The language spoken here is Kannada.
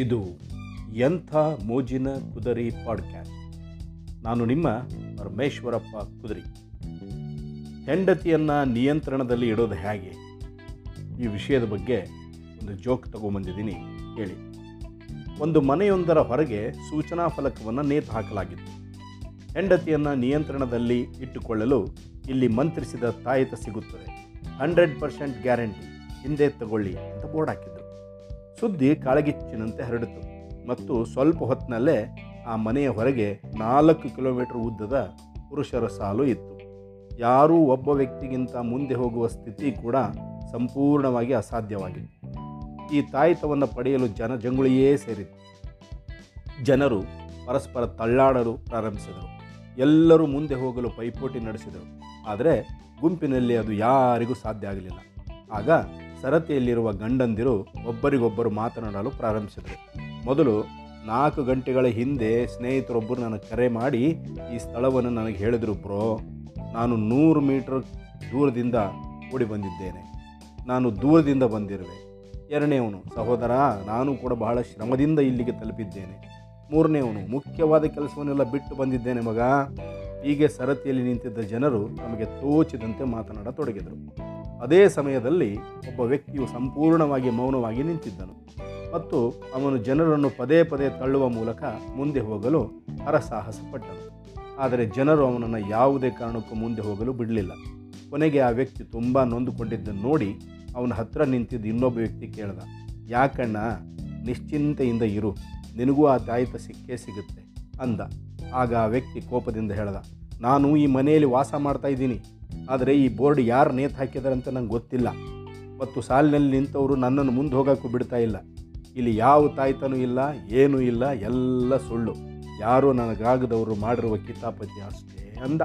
ಇದು ಎಂಥ ಮೋಜಿನ ಕುದರಿ ಪಾಡ್ಕ್ಯಾಸ್ಟ್? ನಾನು ನಿಮ್ಮ ಪರಮೇಶ್ವರಪ್ಪ ಕುದರಿ. ಹೆಂಡತಿಯನ್ನು ನಿಯಂತ್ರಣದಲ್ಲಿ ಇಡೋದು ಹೇಗೆ? ಈ ವಿಷಯದ ಬಗ್ಗೆ ಒಂದು ಜೋಕ್ ತಗೊಂಬಂದಿದ್ದೀನಿ, ಹೇಳಿ. ಒಂದು ಮನೆಯೊಂದರ ಹೊರಗೆ ಸೂಚನಾ ಫಲಕವನ್ನು ನೇತು ಹಾಕಲಾಗಿತ್ತು. ಹೆಂಡತಿಯನ್ನು ನಿಯಂತ್ರಣದಲ್ಲಿ ಇಟ್ಟುಕೊಳ್ಳಲು ಇಲ್ಲಿ ಮಂತ್ರಿಸಿದ ತಾಯಿತ ಸಿಗುತ್ತದೆ. Hundred percent guarantee. ಹಿಂದೆ ತಗೊಳ್ಳಿ ಅಂತ ಬೋರ್ಡ್ ಹಾಕಿದ್ರು. ಸುದ್ದಿ ಕಾಳಗಿಚ್ಚಿನಂತೆ ಹರಡಿತು. ಮತ್ತು ಸ್ವಲ್ಪ ಹೊತ್ತಿನಲ್ಲೇ ಆ ಮನೆಯ ಹೊರಗೆ ನಾಲ್ಕು ಕಿಲೋಮೀಟರ್ ಉದ್ದದ ಪುರುಷರ ಸಾಲು ಇತ್ತು. ಯಾರೂ ಒಬ್ಬ ವ್ಯಕ್ತಿಗಿಂತ ಮುಂದೆ ಹೋಗುವ ಸ್ಥಿತಿ ಕೂಡ ಸಂಪೂರ್ಣವಾಗಿ ಅಸಾಧ್ಯವಾಗಿತ್ತು. ಈ ತಾಯಿತವನ್ನು ಪಡೆಯಲು ಜನ ಜಂಗುಳಿಯೇ ಸೇರಿತ್ತು. ಜನರು ಪರಸ್ಪರ ತಳ್ಳಾಡಲು ಪ್ರಾರಂಭಿಸಿದರು. ಎಲ್ಲರೂ ಮುಂದೆ ಹೋಗಲು ಪೈಪೋಟಿ ನಡೆಸಿದರು. ಆದರೆ ಗುಂಪಿನಲ್ಲಿ ಅದು ಯಾರಿಗೂ ಸಾಧ್ಯ ಆಗಲಿಲ್ಲ. ಆಗ ಸರತಿಯಲ್ಲಿರುವ ಗಂಡಂದಿರು ಒಬ್ಬರಿಗೊಬ್ಬರು ಮಾತನಾಡಲು ಪ್ರಾರಂಭಿಸಿದರು. ಮೊದಲು ನಾಲ್ಕು ಗಂಟೆಗಳ ಹಿಂದೆ ಸ್ನೇಹಿತರೊಬ್ಬರು ನನಗೆ ಕರೆ ಮಾಡಿ ಈ ಸ್ಥಳವನ್ನು ನನಗೆ ಹೇಳಿದರು, ಬ್ರೋ, ನಾನು ನೂರು ಮೀಟರ್ ದೂರದಿಂದ ಓಡಿ ಬಂದಿದ್ದೇನೆ. ನಾನು ದೂರದಿಂದ ಬಂದಿರುವೆ. ಎರಡನೇವನು ಸಹೋದರ, ನಾನು ಕೂಡ ಬಹಳ ಶ್ರಮದಿಂದ ಇಲ್ಲಿಗೆ ತಲುಪಿದ್ದೇನೆ. ಮೂರನೇವನು ಮುಖ್ಯವಾದ ಕೆಲಸವನ್ನೆಲ್ಲ ಬಿಟ್ಟು ಬಂದಿದ್ದೇನೆ ಮಗ. ಹೀಗೆ ಸರತಿಯಲ್ಲಿ ನಿಂತಿದ್ದ ಜನರು ನಮಗೆ ತೋಚಿದಂತೆ ಮಾತನಾಡತೊಡಗಿದರು. ಅದೇ ಸಮಯದಲ್ಲಿ ಒಬ್ಬ ವ್ಯಕ್ತಿಯು ಸಂಪೂರ್ಣವಾಗಿ ಮೌನವಾಗಿ ನಿಂತಿದ್ದನು ಮತ್ತು ಅವನು ಜನರನ್ನು ಪದೇ ಪದೇ ತಳ್ಳುವ ಮೂಲಕ ಮುಂದೆ ಹೋಗಲು ಹರಸಾಹಸ ಪಟ್ಟನು ಆದರೆ ಜನರು ಅವನನ್ನು ಯಾವುದೇ ಕಾರಣಕ್ಕೂ ಮುಂದೆ ಹೋಗಲು ಬಿಡಲಿಲ್ಲ. ಕೊನೆಗೆ ಆ ವ್ಯಕ್ತಿ ತುಂಬ ನೊಂದುಕೊಂಡಿದ್ದನ್ನು ನೋಡಿ ಅವನ ಹತ್ತಿರ ನಿಂತಿದ್ದ ಇನ್ನೊಬ್ಬ ವ್ಯಕ್ತಿ ಕೇಳ್ದ, ಯಾಕಣ್ಣ, ನಿಶ್ಚಿಂತೆಯಿಂದ ಇರು, ನಿನಗೂ ಆ ತಾಯಿತ ಸಿಕ್ಕೇ ಸಿಗುತ್ತೆ, ಅಂದ. ಆಗ ಆ ವ್ಯಕ್ತಿ ಕೋಪದಿಂದ ಹೇಳ್ದ, ನಾನು ಈ ಮನೆಯಲ್ಲಿ ವಾಸ ಮಾಡ್ತಾ ಇದ್ದೀನಿ. ಆದರೆ ಈ ಬೋರ್ಡ್ ಯಾರು ನೇತು ಹಾಕಿದ್ದಾರೆ ಅಂತ ನಂಗೆ ಗೊತ್ತಿಲ್ಲ. ಮತ್ತು ಸಾಲಿನಲ್ಲಿ ನಿಂತವರು ನನ್ನನ್ನು ಮುಂದೆ ಹೋಗೋಕ್ಕೂ ಬಿಡ್ತಾ ಇಲ್ಲ. ಇಲ್ಲಿ ಯಾವ ತಾಯ್ತನೂ ಇಲ್ಲ, ಏನೂ ಇಲ್ಲ, ಎಲ್ಲ ಸುಳ್ಳು. ಯಾರೋ ನನಗಾಗದವರು ಮಾಡಿರುವ ಕಿತಾಪತಿ ಅಷ್ಟೇ ಅಂದ.